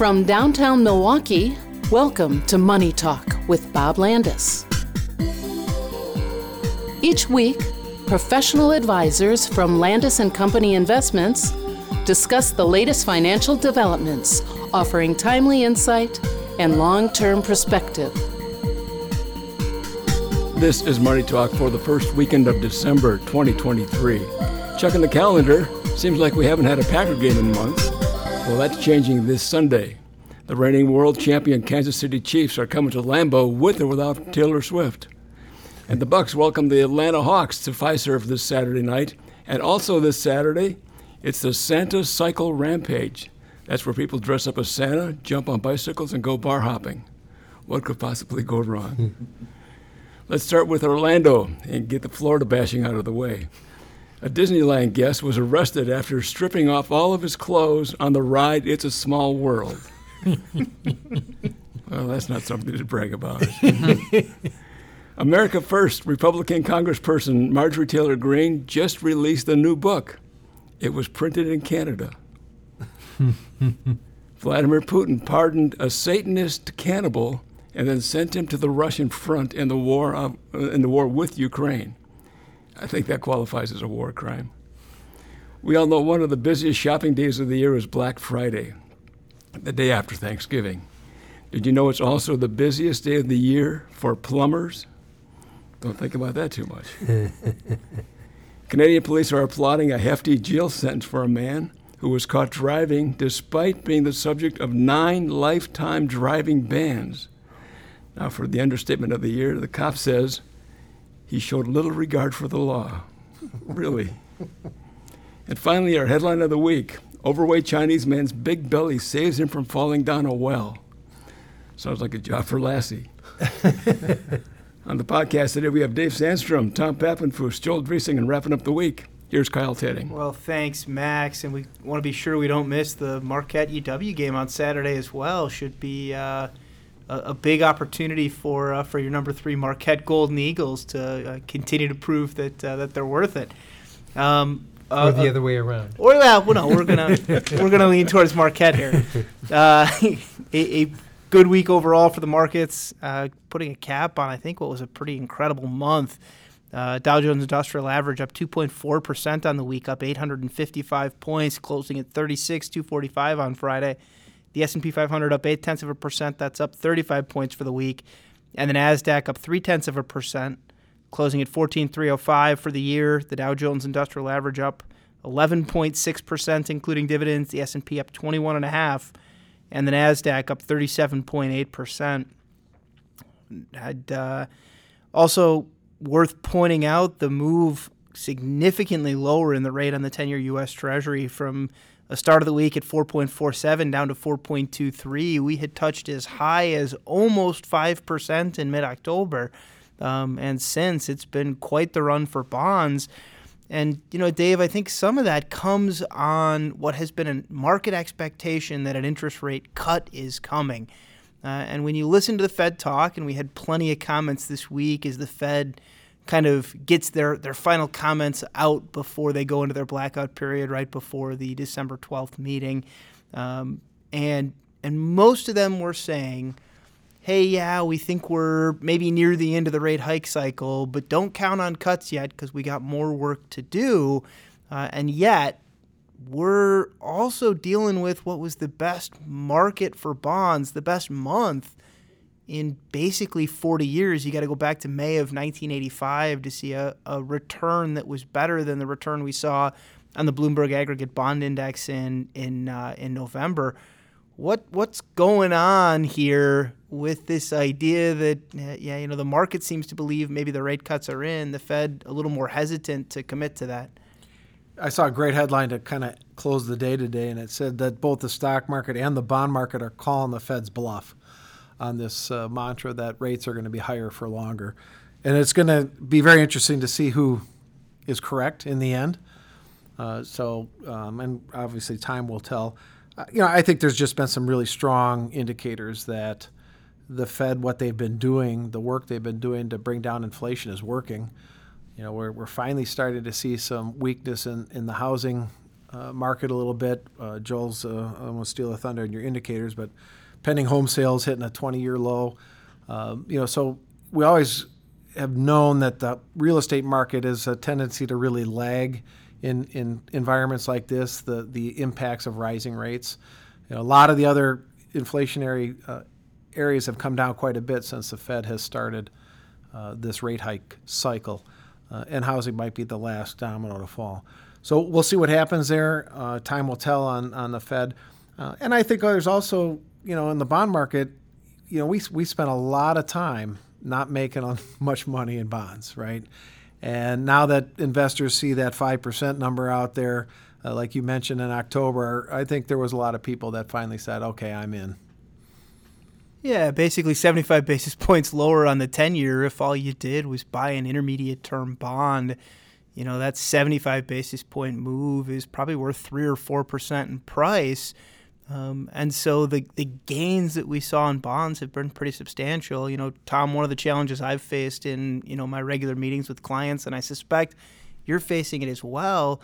From downtown Milwaukee, welcome to Money Talk with Bob Landaas. Each week, professional advisors from Landaas and Company Investments discuss the latest financial developments, offering timely insight and long-term perspective. This is Money Talk for the first weekend of December 2023. Checking the calendar, seems like we haven't had a Packer game in months. Well, that's changing this Sunday. The reigning world champion Kansas City Chiefs are coming to Lambeau with or without Taylor Swift. And the Bucks welcome the Atlanta Hawks to Fiserv this Saturday night. And also this Saturday, it's the Santa Cycle Rampage. That's where people dress up as Santa, jump on bicycles, and go bar hopping. What could possibly go wrong? Hmm. Let's start with Orlando and get the Florida bashing out of the way. A Disneyland guest was arrested after stripping off all of his clothes on the ride It's a Small World. well, that's not something to brag about. America First Republican Congressperson Marjorie Taylor Greene just released a new book. It was printed in Canada. Vladimir Putin pardoned a Satanist cannibal and then sent him to the Russian front in the war of, uh, in the war with Ukraine. I think that qualifies as a war crime. We all know one of the busiest shopping days of the year is Black Friday, the day after Thanksgiving. Did you know it's also the busiest day of the year for plumbers? Don't think about that too much. Canadian police are applauding a hefty jail sentence for a man who was caught driving despite being the subject of nine lifetime driving bans. Now, for the understatement of the year, the cop says he showed little regard for the law. really. And finally, our headline of the week overweight Chinese man's big belly saves him from falling down a well. Sounds like a job for Lassie. On the podcast today, we have Dave Sandstrom, Tom Pappenfus, Joel Dresang, and wrapping up the week. Here's Kyle Tetting. Well, thanks, Max. And we want to be sure we don't miss the Marquette UW game on Saturday as well. Should be. Uh, a, big opportunity for uh, for your number three Marquette Golden Eagles to uh, continue to prove that uh, that they're worth it. Um, or the other way around. Or well, no, we're gonna we're gonna lean towards Marquette here. Uh, a, a, good week overall for the markets, uh, putting a cap on I think what was a pretty incredible month. Uh, Dow Jones Industrial Average up 2.4% on the week, up 855 points, closing at 36 245 on Friday. The S&P 500 up eight tenths of a percent. That's up 35 points for the week. And the Nasdaq up three tenths of a percent, closing at 14,305 for the year. The Dow Jones Industrial Average up 11.6 percent, including dividends. The S&P up 21.5, and the Nasdaq up 37.8 percent. Uh, also worth pointing out the move significantly lower in the rate on the 10-year U.S. Treasury from a start of the week at 4.47 down to 4.23. We had touched as high as almost 5% in mid October. Um, and since it's been quite the run for bonds. And, you know, Dave, I think some of that comes on what has been a market expectation that an interest rate cut is coming. Uh, and when you listen to the Fed talk, and we had plenty of comments this week as the Fed kind of gets their, their final comments out before they go into their blackout period, right before the December 12th meeting. Um, and, and most of them were saying, hey, yeah, we think we're maybe near the end of the rate hike cycle, but don't count on cuts yet because we got more work to do. Uh, and yet, we're also dealing with what was the best market for bonds, the best month in basically 40 years. You got to go back to May of 1985 to see a, a return that was better than the return we saw on the Bloomberg Aggregate Bond Index in in uh, in November. What what's going on here with this idea that uh, yeah you know the market seems to believe maybe the rate cuts are in, the Fed a little more hesitant to commit to that. I saw a great headline to kind of close the day today, and it said that both the stock market and the bond market are calling the Fed's bluff on this uh, mantra that rates are going to be higher for longer. And it's going to be very interesting to see who is correct in the end. Uh, so, um, and obviously, time will tell. Uh, you know, I think there's just been some really strong indicators that the Fed, what they've been doing, the work they've been doing to bring down inflation is working. You know, we're, we're finally starting to see some weakness in, in the housing uh, market a little bit. Uh, Joel's uh, won't steal a thunder in your indicators, but pending home sales hitting a 20-year low. Um, you know, so we always have known that the real estate market is a tendency to really lag in, in environments like this, the, the impacts of rising rates. You know, a lot of the other inflationary uh, areas have come down quite a bit since the Fed has started uh, this rate hike cycle, uh, and housing might be the last domino to fall. So we'll see what happens there. Uh, time will tell on, on the Fed. Uh, and I think there's also, you know, in the bond market, you know, we, we spent a lot of time not making much money in bonds, right? And now that investors see that 5% number out there, uh, like you mentioned in October, I think there was a lot of people that finally said, okay, I'm in. Yeah, basically 75 basis points lower on the 10 year if all you did was buy an intermediate term bond. You know, that 75 basis point move is probably worth 3 or 4% in price. Um, and so the, the gains that we saw in bonds have been pretty substantial. You know, Tom, one of the challenges I've faced in, you know, my regular meetings with clients, and I suspect you're facing it as well,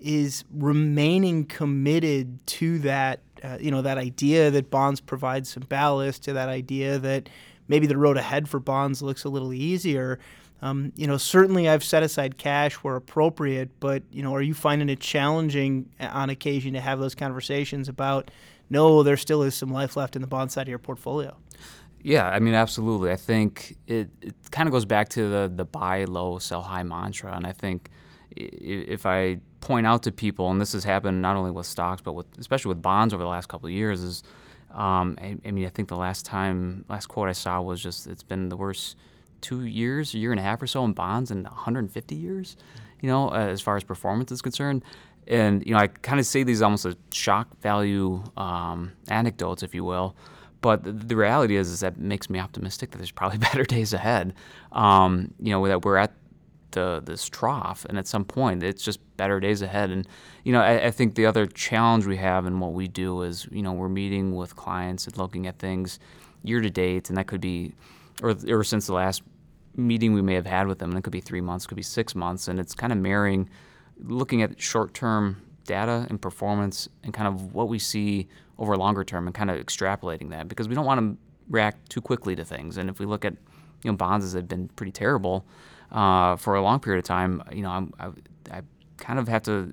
is remaining committed to that, uh, you know, that idea that bonds provide some ballast, to that idea that maybe the road ahead for bonds looks a little easier. Um, you know, certainly I've set aside cash where appropriate, but you know, are you finding it challenging on occasion to have those conversations about, no, there still is some life left in the bond side of your portfolio? Yeah, I mean, absolutely. I think it, it kind of goes back to the the buy low, sell high mantra, and I think if I point out to people, and this has happened not only with stocks but with especially with bonds over the last couple of years, is um, I, I, mean, I think the last time, last quote I saw was just it's been the worst two years, a year and a half or so in bonds in 150 years, you know, as far as performance is concerned. And, you know, I kind of say these almost as shock value um, anecdotes, if you will. But the, the, reality is, is that makes me optimistic that there's probably better days ahead. Um, you know, that we're at the this trough, and at some point, it's just better days ahead. And you know, I, I, think the other challenge we have in what we do is, you know, we're meeting with clients and looking at things year to date, and that could be or ever since the last meeting we may have had with them, and it could be three months, could be six months, and it's kind of marrying, looking at short-term data and performance, and kind of what we see over longer term, and kind of extrapolating that because we don't want to react too quickly to things. And if we look at you know bonds as have been pretty terrible uh, for a long period of time, you know I'm, I, I kind of have to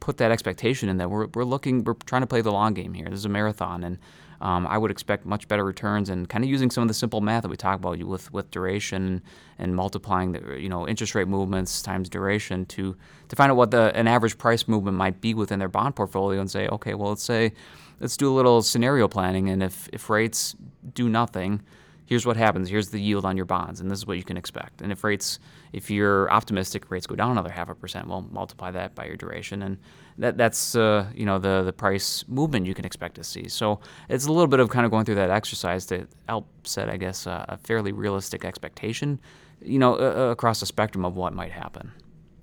put that expectation in that we're, we're looking we're trying to play the long game here. This is a marathon, and um, I would expect much better returns and kind of using some of the simple math that we talk about with with duration and multiplying the you know interest rate movements times duration to to find out what the an average price movement might be within their bond portfolio and say okay well let's say let's do a little scenario planning and if if rates do nothing here's what happens here's the yield on your bonds and this is what you can expect and if rates if you're optimistic rates go down another half a percent well multiply that by your duration and that that's uh, you know the the price movement you can expect to see. So it's a little bit of kind of going through that exercise to help set, I guess, uh, a fairly realistic expectation, you know, uh, across the spectrum of what might happen.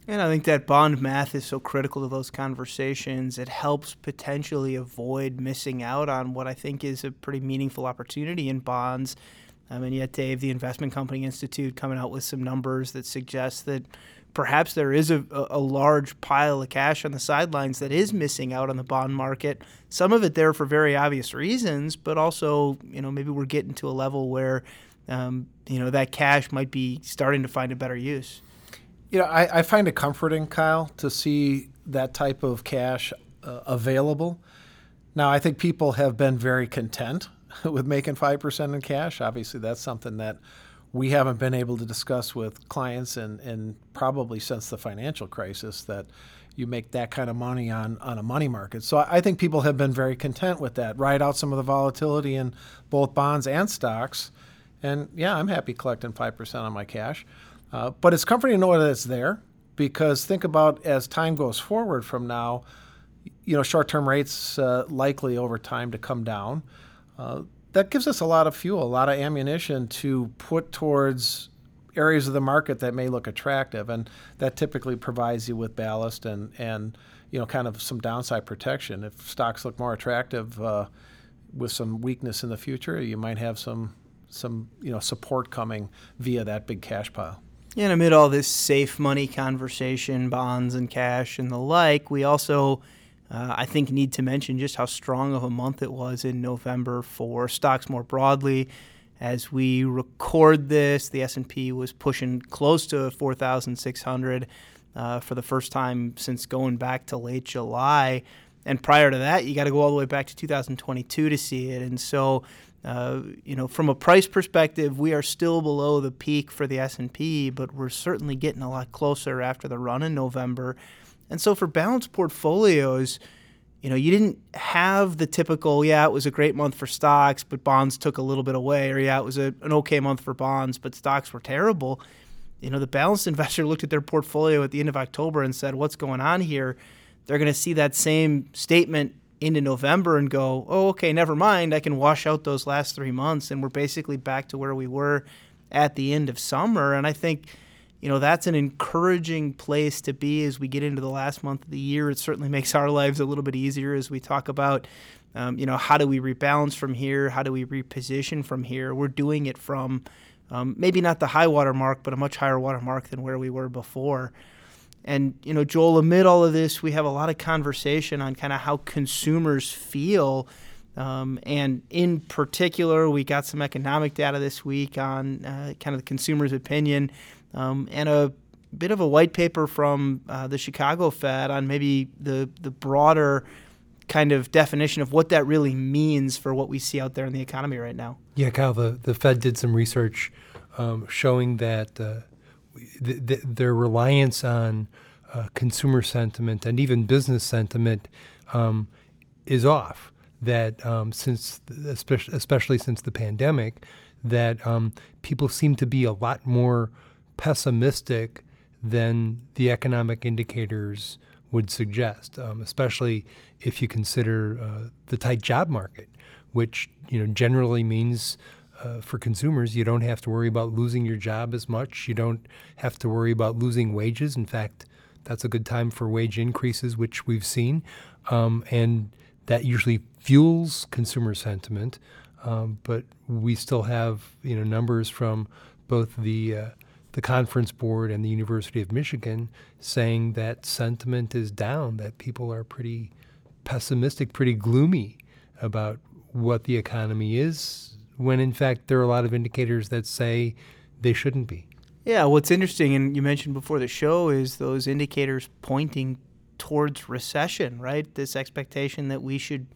And I think that bond math is so critical to those conversations. It helps potentially avoid missing out on what I think is a pretty meaningful opportunity in bonds. I mean, yet Dave, the Investment Company Institute, coming out with some numbers that suggest that perhaps there is a, a large pile of cash on the sidelines that is missing out on the bond market. Some of it there for very obvious reasons, but also, you know, maybe we're getting to a level where, um, you know, that cash might be starting to find a better use. You know, I, I find it comforting, Kyle, to see that type of cash uh, available. Now, I think people have been very content with making 5% in cash. Obviously, that's something that we haven't been able to discuss with clients and, and probably since the financial crisis that you make that kind of money on, on a money market. So I think people have been very content with that. Ride out some of the volatility in both bonds and stocks. And yeah, I'm happy collecting 5% on my cash. Uh, but it's comforting to know that it's there because think about as time goes forward from now, you know, short term rates uh, likely over time to come down. Uh, that gives us a lot of fuel, a lot of ammunition to put towards areas of the market that may look attractive, and that typically provides you with ballast and and you know kind of some downside protection. If stocks look more attractive uh, with some weakness in the future, you might have some some you know support coming via that big cash pile. And amid all this safe money conversation, bonds and cash and the like, we also uh, I think need to mention just how strong of a month it was in November for stocks more broadly. As we record this, the S&P was pushing close to 4,600 uh, for the first time since going back to late July. And prior to that, you got to go all the way back to 2022 to see it. And so, uh, you know, from a price perspective, we are still below the peak for the S&P, but we're certainly getting a lot closer after the run in November. And so for balanced portfolios, you know, you didn't have the typical, yeah, it was a great month for stocks, but bonds took a little bit away, or yeah, it was a, an okay month for bonds, but stocks were terrible. You know, the balanced investor looked at their portfolio at the end of October and said, what's going on here? They're going to see that same statement into November and go, oh, okay, never mind. I can wash out those last three months. And we're basically back to where we were at the end of summer. And I think you know that's an encouraging place to be as we get into the last month of the year. It certainly makes our lives a little bit easier as we talk about, um, you know, how do we rebalance from here? How do we reposition from here? We're doing it from um, maybe not the high water mark, but a much higher water mark than where we were before. And you know, Joel, amid all of this, we have a lot of conversation on kind of how consumers feel. Um, and in particular, we got some economic data this week on uh, kind of the consumer's opinion um, and a bit of a white paper from uh, the Chicago Fed on maybe the the broader kind of definition of what that really means for what we see out there in the economy right now. Yeah, Kyle, the, the Fed did some research um, showing that uh, th- th- their reliance on uh, consumer sentiment and even business sentiment um, is off. That um, since, especially, especially since the pandemic, that um, people seem to be a lot more pessimistic than the economic indicators would suggest, um, especially if you consider uh, the tight job market, which you know generally means uh, for consumers you don't have to worry about losing your job as much. You don't have to worry about losing wages. In fact, that's a good time for wage increases, which we've seen, um, and that usually fuels consumer sentiment. Um, but we still have you know numbers from both the uh, the conference board and the University of Michigan saying that sentiment is down, that people are pretty pessimistic, pretty gloomy about what the economy is, when in fact there are a lot of indicators that say they shouldn't be. Yeah, what's interesting, and you mentioned before the show, is those indicators pointing towards recession, right? This expectation that we should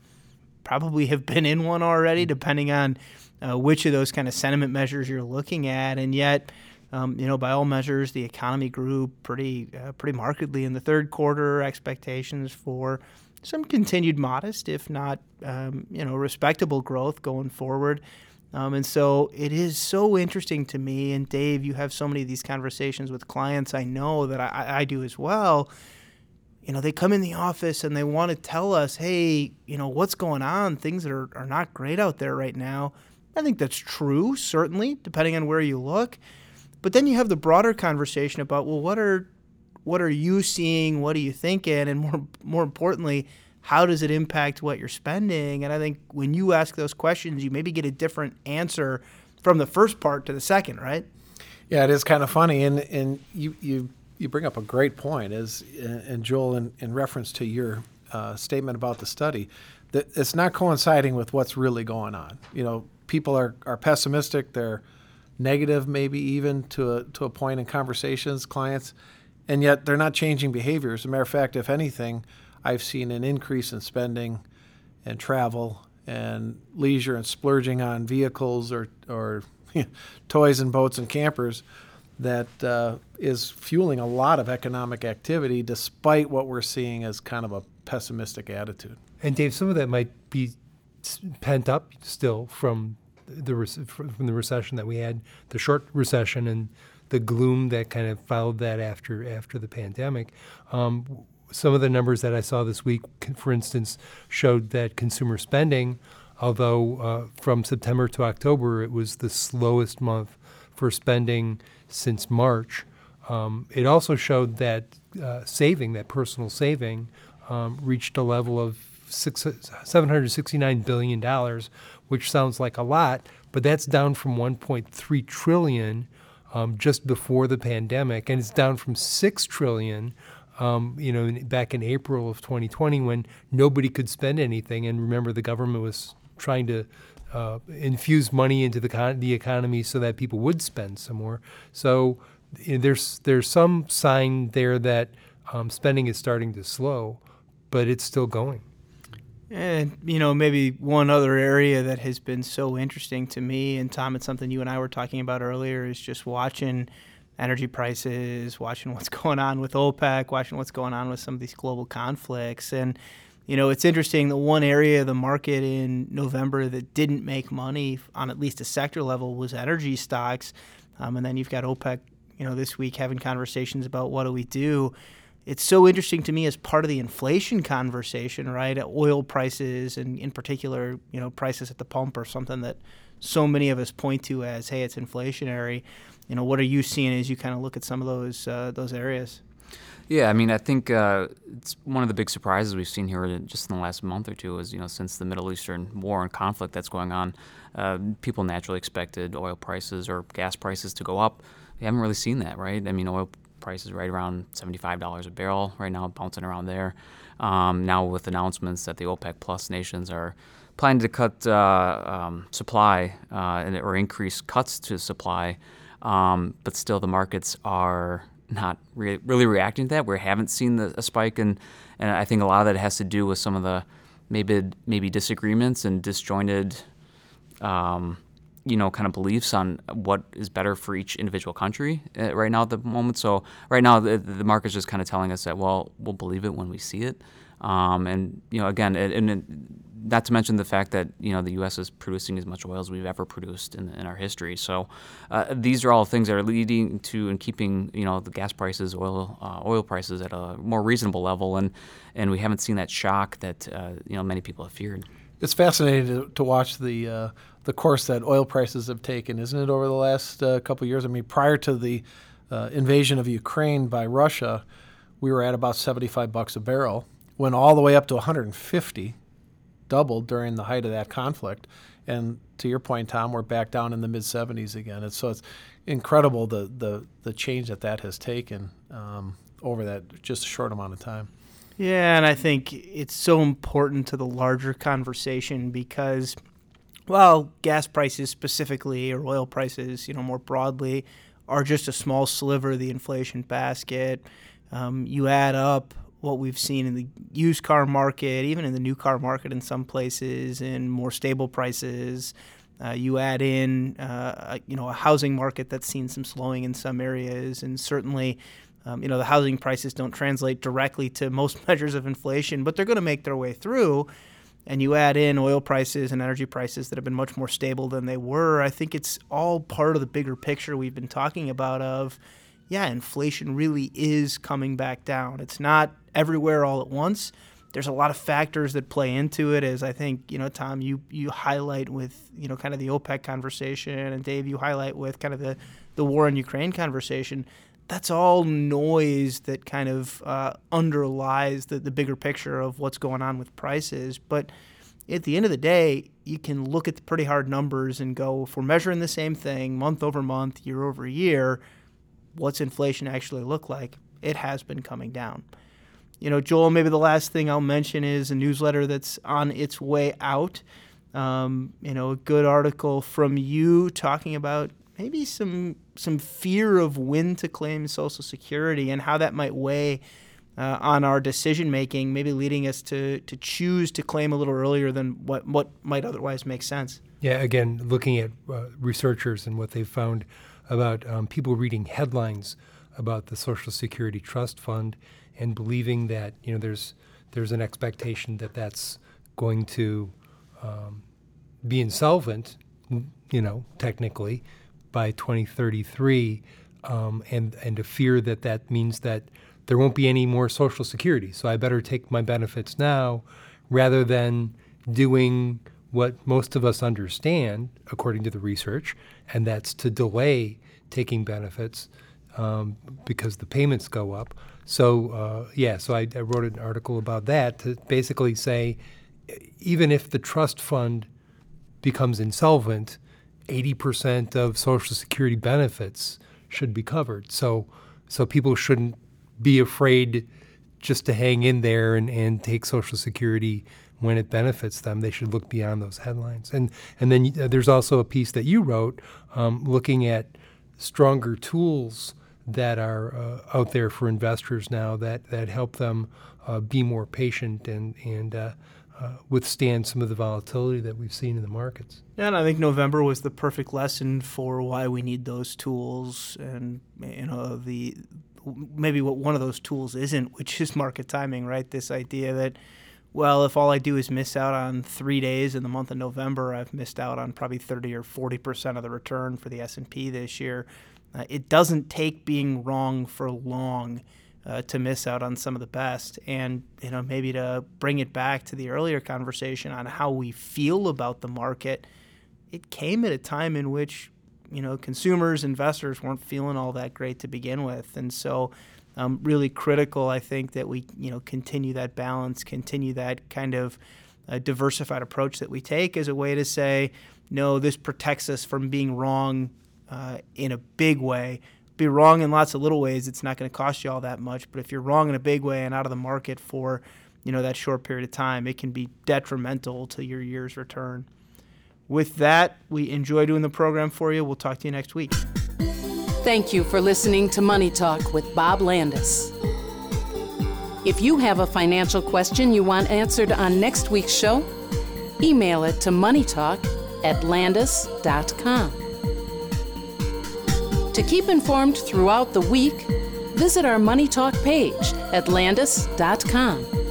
probably have been in one already, depending on uh, which of those kind of sentiment measures you're looking at. And yet, um, you know, by all measures, the economy grew pretty uh, pretty markedly in the third quarter. Expectations for some continued modest, if not um, you know, respectable growth going forward. Um, and so it is so interesting to me. And Dave, you have so many of these conversations with clients. I know that I, I do as well. You know, they come in the office and they want to tell us, hey, you know, what's going on? Things are, are not great out there right now. I think that's true, certainly, depending on where you look. But then you have the broader conversation about well, what are what are you seeing? What are you thinking? And more more importantly, how does it impact what you're spending? And I think when you ask those questions, you maybe get a different answer from the first part to the second, right? Yeah, it is kind of funny, and and you you you bring up a great point, as and Joel, in, in reference to your uh, statement about the study, that it's not coinciding with what's really going on. You know, people are are pessimistic. They're negative, maybe even to a, to a point in conversations, clients, and yet they're not changing behavior. As a matter of fact, if anything, I've seen an increase in spending and travel and leisure and splurging on vehicles or, or toys and boats and campers that uh, is fueling a lot of economic activity despite what we're seeing as kind of a pessimistic attitude. And Dave, some of that might be pent up still from the from the recession that we had, the short recession, and the gloom that kind of followed that after after the pandemic. Um, some of the numbers that I saw this week, for instance, showed that consumer spending, although uh, from September to October it was the slowest month for spending since March. Um, it also showed that uh, saving, that personal saving, um, reached a level of six, $769 billion, which sounds like a lot, but that's down from 1.3 trillion um, just before the pandemic, and it's down from six trillion Um, you know, back in April of 2020, when nobody could spend anything, and remember the government was trying to uh, infuse money into the con- the economy so that people would spend some more. So you know, there's there's some sign there that um, spending is starting to slow, but it's still going. And you know, maybe one other area that has been so interesting to me, and Tom, it's something you and I were talking about earlier, is just watching energy prices, watching what's going on with OPEC, watching what's going on with some of these global conflicts, and you know, it's interesting. The one area of the market in November that didn't make money on at least a sector level was energy stocks, um, and then you've got OPEC, you know, this week having conversations about what do we do it's so interesting to me as part of the inflation conversation, right? Oil prices and in particular, you know, prices at the pump or something that so many of us point to as, hey, it's inflationary. You know, what are you seeing as you kind of look at some of those uh, those areas? Yeah, I mean, I think uh, it's one of the big surprises we've seen here just in the last month or two is, you know, since the Middle Eastern war and conflict that's going on, uh, people naturally expected oil prices or gas prices to go up. We haven't really seen that, right? I mean, oil price is right around $75 a barrel right now, bouncing around there. Um, now with announcements that the OPEC plus nations are planning to cut uh, um, supply uh, or increase cuts to supply, um, but still the markets are not re- really reacting to that. We haven't seen the, a spike, and and I think a lot of that has to do with some of the maybe maybe disagreements and disjointed um, you know, kind of beliefs on what is better for each individual country uh, right now at the moment. So right now, the, the market's just kind of telling us that, well, we'll believe it when we see it. Um, and you know, again, it, and it, not to mention the fact that you know the U.S. is producing as much oil as we've ever produced in, in our history. So uh, these are all things that are leading to and keeping you know the gas prices, oil uh, oil prices at a more reasonable level, and and we haven't seen that shock that uh, you know many people have feared. It's fascinating to, to watch the uh, the course that oil prices have taken, isn't it, over the last uh, couple years? I mean, prior to the uh, invasion of Ukraine by Russia, we were at about 75 bucks a barrel, went all the way up to 150, doubled during the height of that conflict. And to your point, Tom, we're back down in the mid 70s again. And so it's incredible the, the, the change that that has taken um, over that just a short amount of time. Yeah, and I think it's so important to the larger conversation because – well, gas prices specifically, or oil prices, you know, more broadly, are just a small sliver of the inflation basket. Um, you add up what we've seen in the used car market, even in the new car market in some places, and more stable prices. Uh, you add in, uh, you know, a housing market that's seen some slowing in some areas, and certainly, um, you know, the housing prices don't translate directly to most measures of inflation, but they're going to make their way through and you add in oil prices and energy prices that have been much more stable than they were, I think it's all part of the bigger picture we've been talking about of yeah, inflation really is coming back down. It's not everywhere all at once. There's a lot of factors that play into it as I think, you know, Tom, you you highlight with, you know, kind of the OPEC conversation and Dave you highlight with kind of the the war in Ukraine conversation that's all noise that kind of uh, underlies the, the bigger picture of what's going on with prices. But at the end of the day, you can look at the pretty hard numbers and go, if we're measuring the same thing month over month, year over year, what's inflation actually look like? It has been coming down. You know, Joel, maybe the last thing I'll mention is a newsletter that's on its way out. Um, you know, a good article from you talking about maybe some some fear of when to claim Social Security and how that might weigh uh, on our decision making, maybe leading us to to choose to claim a little earlier than what what might otherwise make sense. Yeah, again, looking at uh, researchers and what they've found about um, people reading headlines about the Social Security Trust Fund and believing that you know there's there's an expectation that that's going to um, be insolvent, you know, technically, by 2033, um, and and to fear that that means that there won't be any more Social Security. So I better take my benefits now, rather than doing what most of us understand, according to the research, and that's to delay taking benefits um, because the payments go up. So uh, yeah, so I, I wrote an article about that to basically say, even if the trust fund becomes insolvent, 80% of Social Security benefits should be covered. So, so people shouldn't be afraid just to hang in there and, and take Social Security when it benefits them. They should look beyond those headlines. And and then uh, there's also a piece that you wrote um, looking at stronger tools that are uh, out there for investors now that that help them uh, be more patient and and uh, uh, withstand some of the volatility that we've seen in the markets. And I think November was the perfect lesson for why we need those tools, and you know the maybe what one of those tools isn't, which is market timing, right? This idea that well, if all I do is miss out on three days in the month of November, I've missed out on probably 30 or 40 percent of the return for the S&P this year. Uh, it doesn't take being wrong for long uh, to miss out on some of the best, and you know maybe to bring it back to the earlier conversation on how we feel about the market. It came at a time in which you know consumers, investors weren't feeling all that great to begin with, and so um, really critical, I think, that we you know continue that balance, continue that kind of uh, diversified approach that we take as a way to say, no, this protects us from being wrong uh, in a big way. Be wrong in lots of little ways. It's not going to cost you all that much. But if you're wrong in a big way and out of the market for you know that short period of time, it can be detrimental to your year's return. With that, we enjoy doing the program for you. We'll talk to you next week. Thank you for listening to Money Talk with Bob Landaas. If you have a financial question you want answered on next week's show, email it to moneytalk at landaas.com. To keep informed throughout the week, visit our Money Talk page at landaas.com.